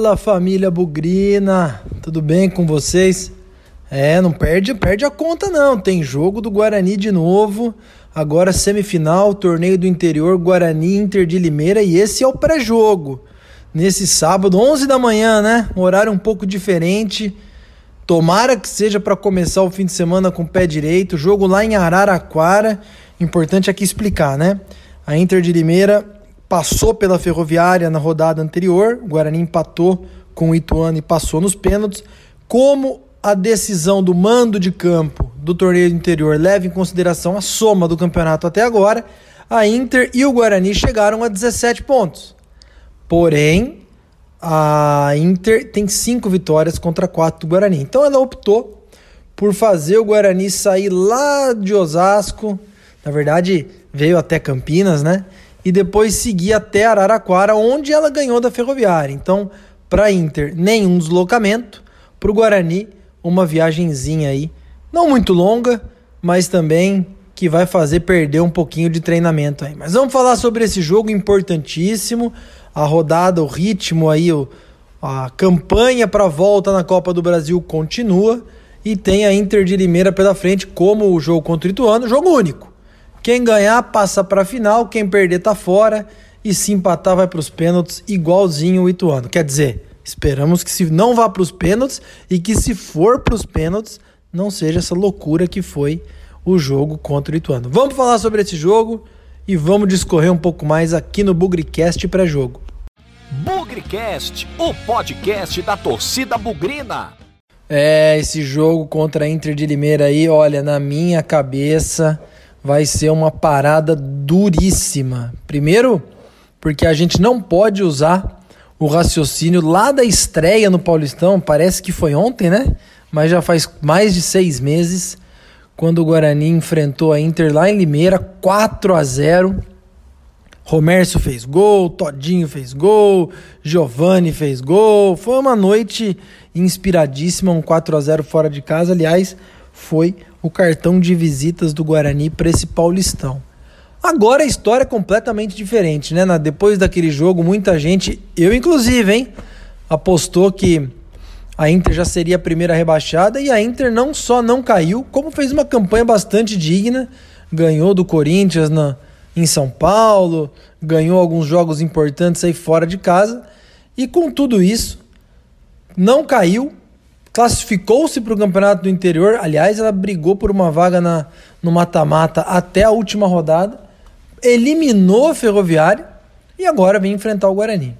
Fala família Bugrina, tudo bem com vocês? É, não perde, perde a conta não. Tem jogo do Guarani de novo. Agora semifinal, torneio do interior, Guarani Inter de Limeira e esse é o pré-jogo. Nesse sábado, 11 da manhã, né? Um horário um pouco diferente. Tomara que seja para começar o fim de semana com o pé direito. Jogo lá em Araraquara. Importante aqui explicar, né? A Inter de Limeira passou pela Ferroviária na rodada anterior, o Guarani empatou com o Ituano e passou nos pênaltis. Como a decisão do mando de campo do torneio interior leva em consideração a soma do campeonato até agora, a Inter e o Guarani chegaram a 17 pontos. Porém, a Inter tem 5 vitórias contra 4 do Guarani. Então ela optou por fazer o Guarani sair lá de Osasco, na verdade veio até Campinas, né? E depois seguir até Araraquara, onde ela ganhou da Ferroviária. Então, para a Inter, nenhum deslocamento. Para o Guarani, uma viagenzinha aí, não muito longa, mas também que vai fazer perder um pouquinho de treinamento aí. Mas vamos falar sobre esse jogo importantíssimo, a rodada, o ritmo aí, a campanha para a volta na Copa do Brasil continua e tem a Inter de Limeira pela frente como o jogo contra o Ituano, jogo único. Quem ganhar passa para a final, quem perder tá fora e se empatar vai para os pênaltis igualzinho o Ituano. Quer dizer, esperamos que se não vá para os pênaltis e que se for para os pênaltis não seja essa loucura que foi o jogo contra o Ituano. Vamos falar sobre esse jogo e vamos discorrer um pouco mais aqui no Bugricast pré-jogo. Bugricast, o podcast da torcida bugrina. É, esse jogo contra a Inter de Limeira aí, olha, na minha cabeça vai ser uma parada duríssima. Primeiro, porque a gente não pode usar o raciocínio lá da estreia no Paulistão, parece que foi ontem, né? Mas já faz mais de seis meses, quando o Guarani enfrentou a Inter lá em Limeira, 4 a 0 Romércio fez gol, Todinho fez gol, Giovanni fez gol. Foi uma noite inspiradíssima, um 4 a 0 fora de casa. Aliás, foi o cartão de visitas do Guarani para esse Paulistão. Agora a história é completamente diferente, né? Depois daquele jogo, muita gente, eu inclusive, hein, apostou que a Inter já seria a primeira rebaixada e a Inter não só não caiu, como fez uma campanha bastante digna, ganhou do Corinthians na, em São Paulo, ganhou alguns jogos importantes aí fora de casa e com tudo isso não caiu, classificou-se para o campeonato do interior. Aliás, ela brigou por uma vaga na, no mata-mata até a última rodada, eliminou a Ferroviária e agora vem enfrentar o Guarani.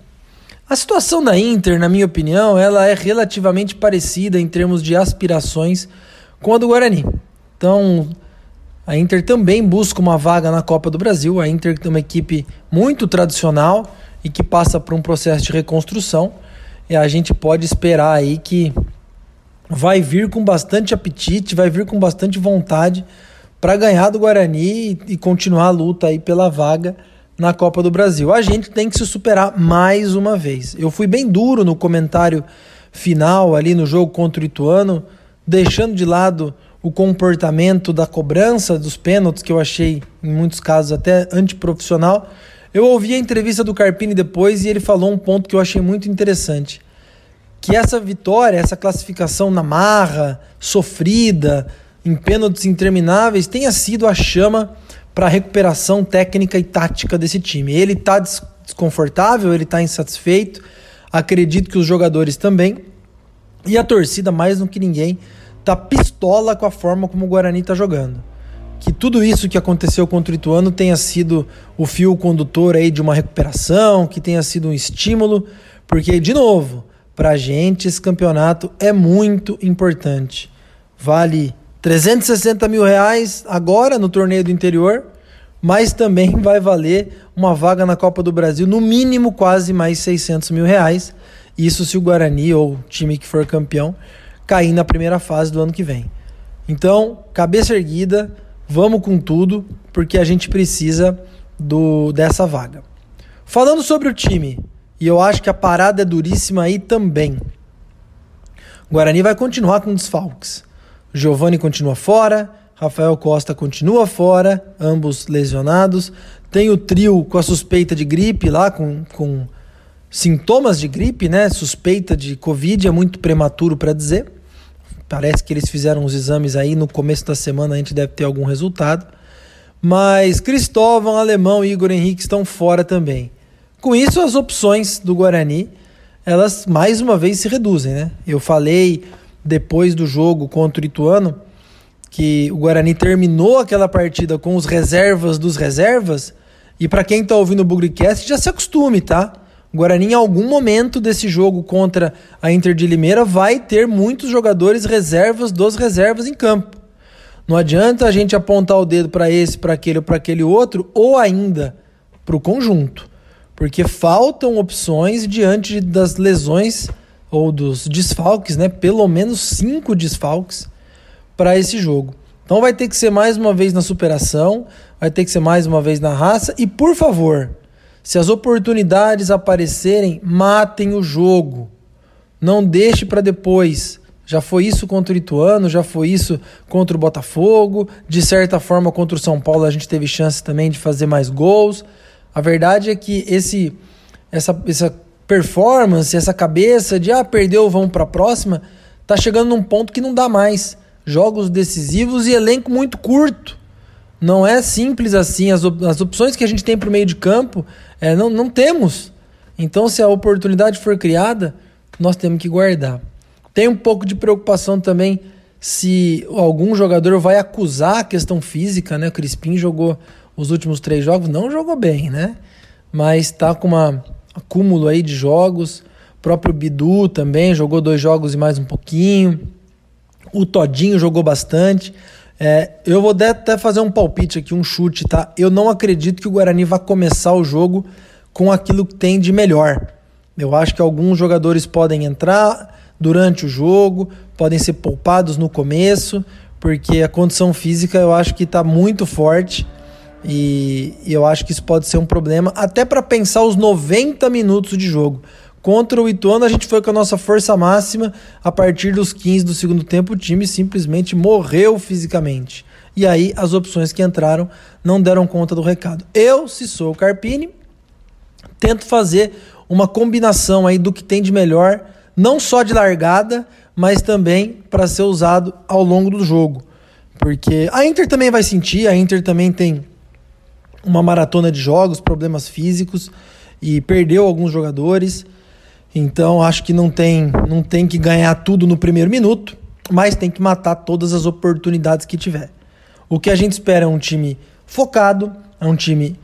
A situação da Inter, na minha opinião, ela é relativamente parecida em termos de aspirações com a do Guarani. Então, a Inter também busca uma vaga na Copa do Brasil. A Inter é uma equipe muito tradicional e que passa por um processo de reconstrução. E a gente pode esperar aí que vai vir com bastante apetite, vai vir com bastante vontade para ganhar do Guarani e, continuar a luta aí pela vaga na Copa do Brasil. A gente tem que se superar mais uma vez. Eu fui bem duro no comentário final ali no jogo contra o Ituano, deixando de lado o comportamento da cobrança dos pênaltis, que eu achei em muitos casos até antiprofissional. Eu ouvi a entrevista do Carpini depois e ele falou um ponto que eu achei muito interessante que essa vitória, essa classificação na marra, sofrida, em pênaltis intermináveis, tenha sido a chama para a recuperação técnica e tática desse time. Ele está desconfortável, ele está insatisfeito, acredito que os jogadores também, e a torcida, mais do que ninguém, está pistola com a forma como o Guarani está jogando. Que tudo isso que aconteceu contra o Ituano tenha sido o fio condutor aí de uma recuperação, que tenha sido um estímulo, porque, de novo, para a gente, esse campeonato é muito importante. Vale 360 mil reais agora no torneio do interior, mas também vai valer uma vaga na Copa do Brasil, no mínimo quase mais 600 mil reais. Isso se o Guarani ou o time que for campeão cair na primeira fase do ano que vem. Então, cabeça erguida, vamos com tudo, porque a gente precisa do dessa vaga. Falando sobre o time, e eu acho que a parada é duríssima aí também. O Guarani vai continuar com desfalques. Giovani continua fora, Rafael Costa continua fora, ambos lesionados. Tem o trio com a suspeita de gripe lá, com, com sintomas de gripe, né? Suspeita de Covid, é muito prematuro para dizer. Parece que eles fizeram os exames aí no começo da semana, a gente deve ter algum resultado. Mas Cristóvão, Alemão e Igor Henrique estão fora também. Com isso, as opções do Guarani, elas mais uma vez se reduzem, né? Eu falei depois do jogo contra o Ituano que o Guarani terminou aquela partida com os reservas dos reservas. E para quem está ouvindo o Bugrecast, já se acostume, tá? O Guarani, em algum momento desse jogo contra a Inter de Limeira, vai ter muitos jogadores reservas dos reservas em campo. Não adianta a gente apontar o dedo para esse, para aquele ou para aquele outro, ou ainda para o conjunto. Porque faltam opções diante das lesões ou dos desfalques, né? Pelo menos cinco desfalques para esse jogo. Então vai ter que ser mais uma vez na superação, vai ter que ser mais uma vez na raça e por favor, se as oportunidades aparecerem, matem o jogo. Não deixe para depois. Já foi isso contra o Ituano, já foi isso contra o Botafogo. De certa forma, contra o São Paulo, a gente teve chance também de fazer mais gols. A verdade é que esse, essa, essa performance, essa cabeça de ah, perdeu, vamos para a próxima, tá chegando num ponto que não dá mais. Jogos decisivos e elenco muito curto. Não é simples assim. As, op as opções que a gente tem para o meio de campo, é, não, não temos. Então, se a oportunidade for criada, nós temos que guardar. Tem um pouco de preocupação também se algum jogador vai acusar a questão física, né? O Crispim jogou os últimos três jogos, não jogou bem, né? Mas está com um acúmulo aí de jogos. O próprio Bidu também jogou dois jogos e mais um pouquinho. O Todinho jogou bastante. É, eu vou até fazer um palpite aqui, um chute, tá? Eu não acredito que o Guarani vá começar o jogo com aquilo que tem de melhor. Eu acho que alguns jogadores podem entrar durante o jogo, podem ser poupados no começo, porque a condição física eu acho que está muito forte e, e eu acho que isso pode ser um problema, até para pensar os 90 minutos de jogo. Contra o Ituano, a gente foi com a nossa força máxima. A partir dos 15 do segundo tempo, o time simplesmente morreu fisicamente. E aí, as opções que entraram não deram conta do recado. Eu, se sou o Carpini, tento fazer uma combinação aí do que tem de melhor, não só de largada, mas também para ser usado ao longo do jogo. Porque a Inter também vai sentir, a Inter também tem uma maratona de jogos, problemas físicos e perdeu alguns jogadores. Então acho que não tem, não tem que ganhar tudo no primeiro minuto, mas tem que matar todas as oportunidades que tiver. O que a gente espera é um time focado, é um time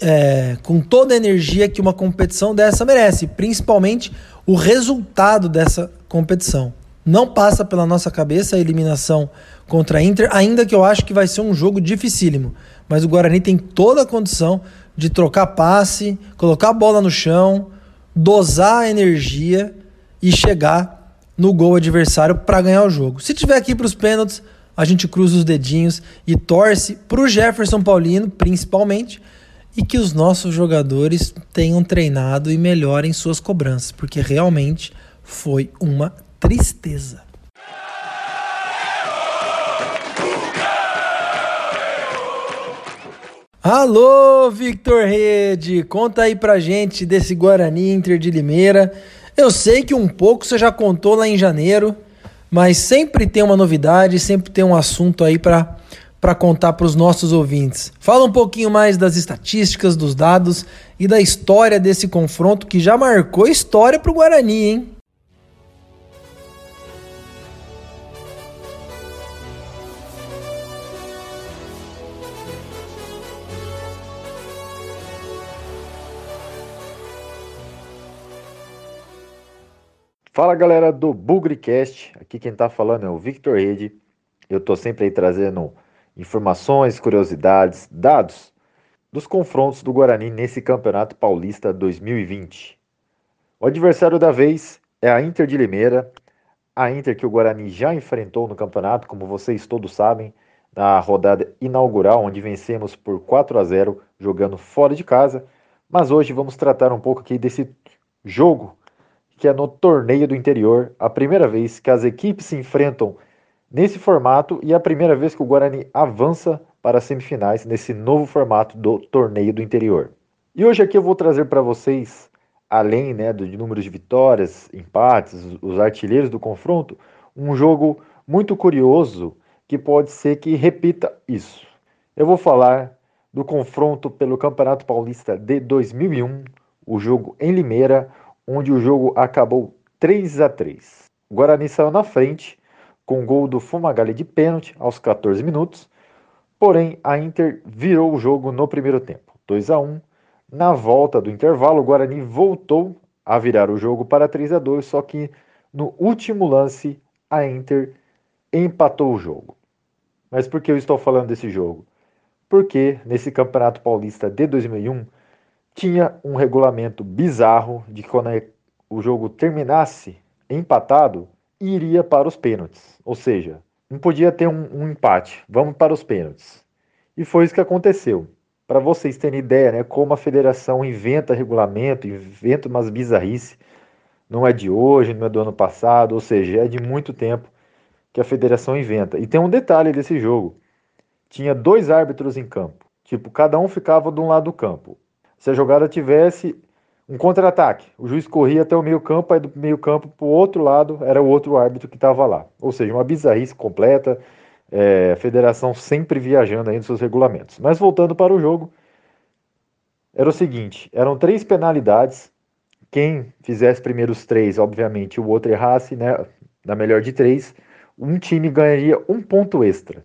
é, com toda a energia que uma competição dessa merece, principalmente o resultado dessa competição. Não passa pela nossa cabeça a eliminação contra a Inter, ainda que eu acho que vai ser um jogo dificílimo. Mas o Guarani tem toda a condição de trocar passe, colocar a bola no chão, dosar a energia e chegar no gol adversário para ganhar o jogo. Se tiver aqui para os pênaltis, a gente cruza os dedinhos e torce para o Jefferson Paulino, principalmente, e que os nossos jogadores tenham treinado e melhorem suas cobranças, porque realmente foi uma tristeza. Alô, Victor Rede, conta aí pra gente desse Guarani Inter de Limeira. Eu sei que um pouco você já contou lá em janeiro, mas sempre tem uma novidade, sempre tem um assunto aí para para contar para os nossos ouvintes. Fala um pouquinho mais das estatísticas, dos dados e da história desse confronto que já marcou história para o Guarani, hein? Fala galera do Bugrecast, aqui quem tá falando é o Victor Rede. Eu tô sempre aí trazendo informações, curiosidades, dados dos confrontos do Guarani nesse Campeonato Paulista 2020. O adversário da vez é a Inter de Limeira, a Inter que o Guarani já enfrentou no campeonato, como vocês todos sabem, na rodada inaugural, onde vencemos por 4 a 0 jogando fora de casa. Mas hoje vamos tratar um pouco aqui desse jogo que é no torneio do interior, a primeira vez que as equipes se enfrentam nesse formato e a primeira vez que o Guarani avança para as semifinais nesse novo formato do torneio do interior. E hoje aqui eu vou trazer para vocês além né, do número de vitórias, empates, os artilheiros do confronto, um jogo muito curioso que pode ser que repita isso. Eu vou falar do confronto pelo Campeonato Paulista de 2001, o jogo em Limeira, onde o jogo acabou 3 a 3. O Guarani saiu na frente com o gol do Fumagalli de pênalti aos 14 minutos, porém a Inter virou o jogo no primeiro tempo, 2 a 1. Na volta do intervalo, o Guarani voltou a virar o jogo para 3 a 2, só que no último lance a Inter empatou o jogo. Mas por que eu estou falando desse jogo? Porque nesse Campeonato Paulista de 2001 tinha um regulamento bizarro de que quando o jogo terminasse empatado, iria para os pênaltis. Ou seja, não podia ter um, um empate, vamos para os pênaltis. E foi isso que aconteceu. Para vocês terem ideia, né, como a federação inventa regulamento, inventa umas bizarrices, não é de hoje, não é do ano passado, ou seja, é de muito tempo que a federação inventa. E tem um detalhe desse jogo: tinha dois árbitros em campo, tipo, cada um ficava de um lado do campo. Se a jogada tivesse um contra-ataque, o juiz corria até o meio-campo, aí do meio-campo para o outro lado era o outro árbitro que estava lá. Ou seja, uma bizarrice completa, é, a federação sempre viajando aí nos seus regulamentos. Mas voltando para o jogo, era o seguinte: eram três penalidades. Quem fizesse primeiro os três, obviamente, o outro errasse, né? Na melhor de três, um time ganharia um ponto extra.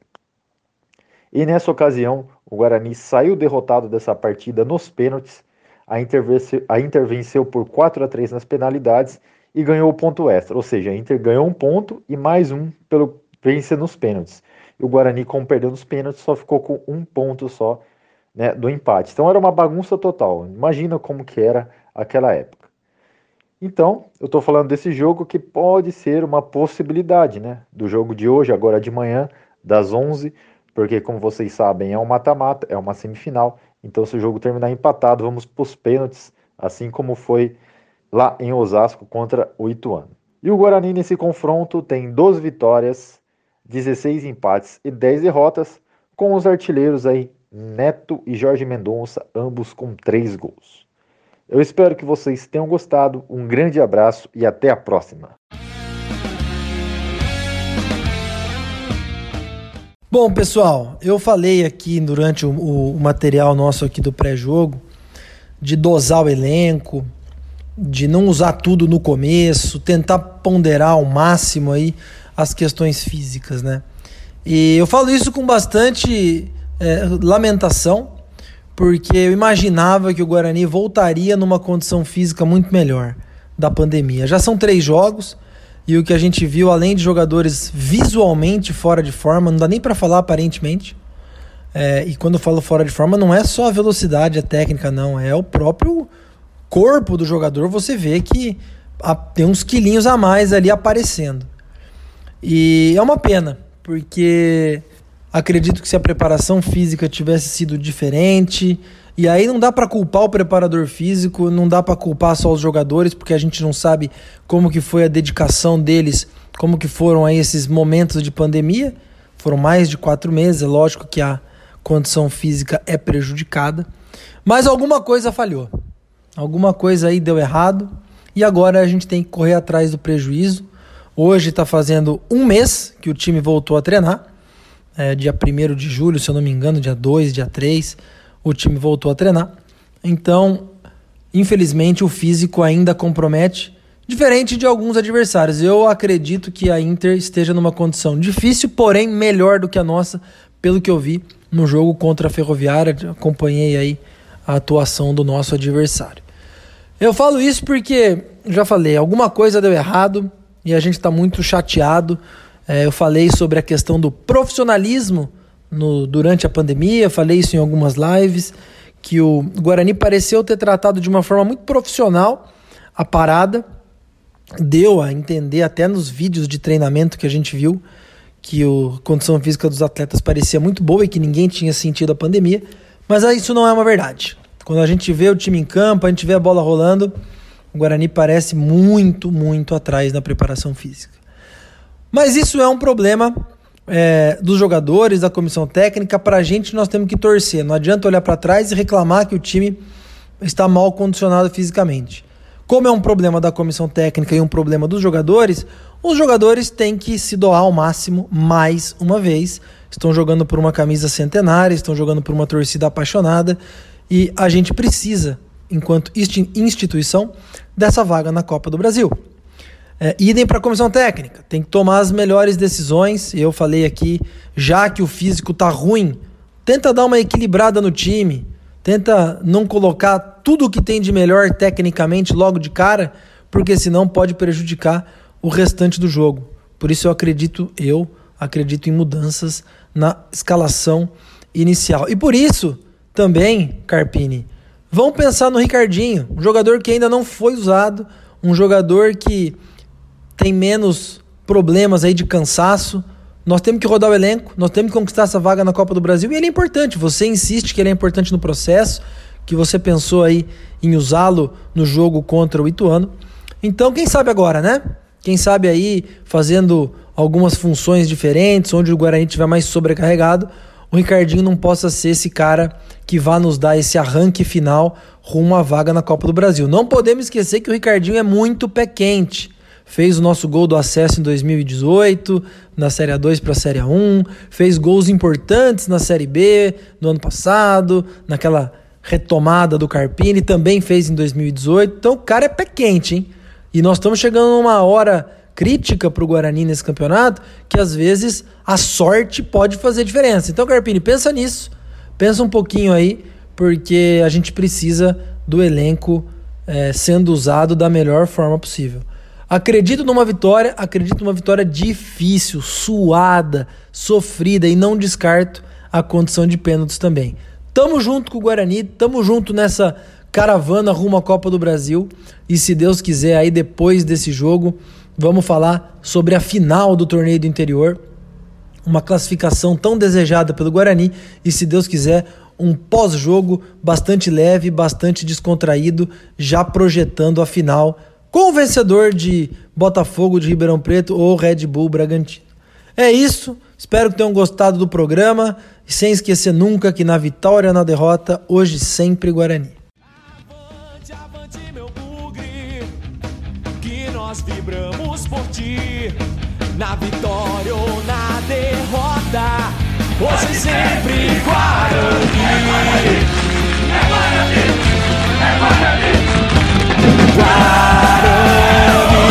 E nessa ocasião, o Guarani saiu derrotado dessa partida nos pênaltis. A a Inter venceu por 4 a 3 nas penalidades e ganhou o ponto extra. Ou seja, a Inter ganhou um ponto e mais um pelo vencer nos pênaltis. E o Guarani, como perdeu nos pênaltis, só ficou com um ponto só né, do empate. Então era uma bagunça total. Imagina como que era aquela época. Então, eu estou falando desse jogo que pode ser uma possibilidade, né? Do jogo de hoje, agora de manhã, das 11 porque, como vocês sabem, é um mata-mata, é uma semifinal. Então, se o jogo terminar empatado, vamos para os pênaltis, assim como foi lá em Osasco contra o Ituano. E o Guarani nesse confronto tem 12 vitórias, 16 empates e 10 derrotas, com os artilheiros aí Neto e Jorge Mendonça, ambos com 3 gols. Eu espero que vocês tenham gostado. Um grande abraço e até a próxima. Bom, pessoal, eu falei aqui durante o, o, material nosso aqui do pré-jogo de dosar o elenco, de não usar tudo no começo, tentar ponderar ao máximo aí as questões físicas, né? E eu falo isso com bastante é, lamentação, porque eu imaginava que o Guarani voltaria numa condição física muito melhor da pandemia. Já são três jogos, e o que a gente viu, além de jogadores visualmente fora de forma, não dá nem para falar aparentemente. É, e quando eu falo fora de forma, não é só a velocidade, a técnica, não. É o próprio corpo do jogador. Você vê que tem uns quilinhos a mais ali aparecendo. E é uma pena, porque acredito que se a preparação física tivesse sido diferente, e aí não dá para culpar o preparador físico, não dá para culpar só os jogadores, porque a gente não sabe como que foi a dedicação deles, como que foram aí esses momentos de pandemia. Foram mais de quatro meses, é lógico que a condição física é prejudicada, mas alguma coisa falhou, alguma coisa aí deu errado. E agora a gente tem que correr atrás do prejuízo. Hoje está fazendo um mês que o time voltou a treinar, é, dia 1 de julho, se eu não me engano, dia 2, dia 3 o time voltou a treinar. Então, infelizmente, o físico ainda compromete, diferente de alguns adversários. Eu acredito que a Inter esteja numa condição difícil, porém melhor do que a nossa, pelo que eu vi no jogo contra a Ferroviária. Acompanhei aí a atuação do nosso adversário. Eu falo isso porque, já falei, alguma coisa deu errado e a gente está muito chateado. É, eu falei sobre a questão do profissionalismo no, durante a pandemia, falei isso em algumas lives, que o Guarani pareceu ter tratado de uma forma muito profissional a parada. Deu a entender até nos vídeos de treinamento que a gente viu que a condição física dos atletas parecia muito boa e que ninguém tinha sentido a pandemia, mas isso não é uma verdade. Quando a gente vê o time em campo, a gente vê a bola rolando, o Guarani parece muito, muito atrás na preparação física. Mas isso é um problema é, dos jogadores, da comissão técnica, para a gente nós temos que torcer. Não adianta olhar para trás e reclamar que o time está mal condicionado fisicamente. Como é um problema da comissão técnica e um problema dos jogadores, os jogadores têm que se doar ao máximo mais uma vez. Estão jogando por uma camisa centenária, estão jogando por uma torcida apaixonada e a gente precisa, enquanto instituição, dessa vaga na Copa do Brasil. É, idem para a comissão técnica, tem que tomar as melhores decisões. Eu falei aqui, já que o físico tá ruim, tenta dar uma equilibrada no time, tenta não colocar tudo o que tem de melhor tecnicamente logo de cara, porque senão pode prejudicar o restante do jogo. Por isso eu acredito, eu acredito em mudanças na escalação inicial. E por isso também, Carpini, vão pensar no Ricardinho, um jogador que ainda não foi usado, um jogador que tem menos problemas aí de cansaço. Nós temos que rodar o elenco, nós temos que conquistar essa vaga na Copa do Brasil e ele é importante. Você insiste que ele é importante no processo, que você pensou aí em usá-lo no jogo contra o Ituano. Então, quem sabe agora, né? Quem sabe aí fazendo algumas funções diferentes, onde o Guarani estiver mais sobrecarregado, o Ricardinho não possa ser esse cara que vá nos dar esse arranque final rumo à vaga na Copa do Brasil. Não podemos esquecer que o Ricardinho é muito pé quente fez o nosso gol do acesso em 2018, na Série A2 para a Série A1, fez gols importantes na Série B no ano passado, naquela retomada do Carpini, também fez em 2018. Então o cara é pé quente, hein? E nós estamos chegando numa hora crítica para o Guarani nesse campeonato, que às vezes a sorte pode fazer diferença. Então, Carpini, pensa nisso, pensa um pouquinho aí, porque a gente precisa do elenco é, sendo usado da melhor forma possível. Acredito numa vitória, acredito numa vitória difícil, suada, sofrida e não descarto a condição de pênaltis também. Tamo junto com o Guarani, tamo junto nessa caravana rumo à Copa do Brasil e se Deus quiser aí depois desse jogo, vamos falar sobre a final do torneio do interior, uma classificação tão desejada pelo Guarani e se Deus quiser um pós-jogo bastante leve, bastante descontraído, já projetando a final com o vencedor de Botafogo de Ribeirão Preto ou Red Bull Bragantino. É isso, espero que tenham gostado do programa e sem esquecer nunca que na vitória na derrota, hoje sempre Guarani. Avante, avante, meu bugre, que nós vibramos por ti, na vitória ou na derrota, hoje sempre Guarani. É Guarani, é Guarani, é Guarani. Guarani.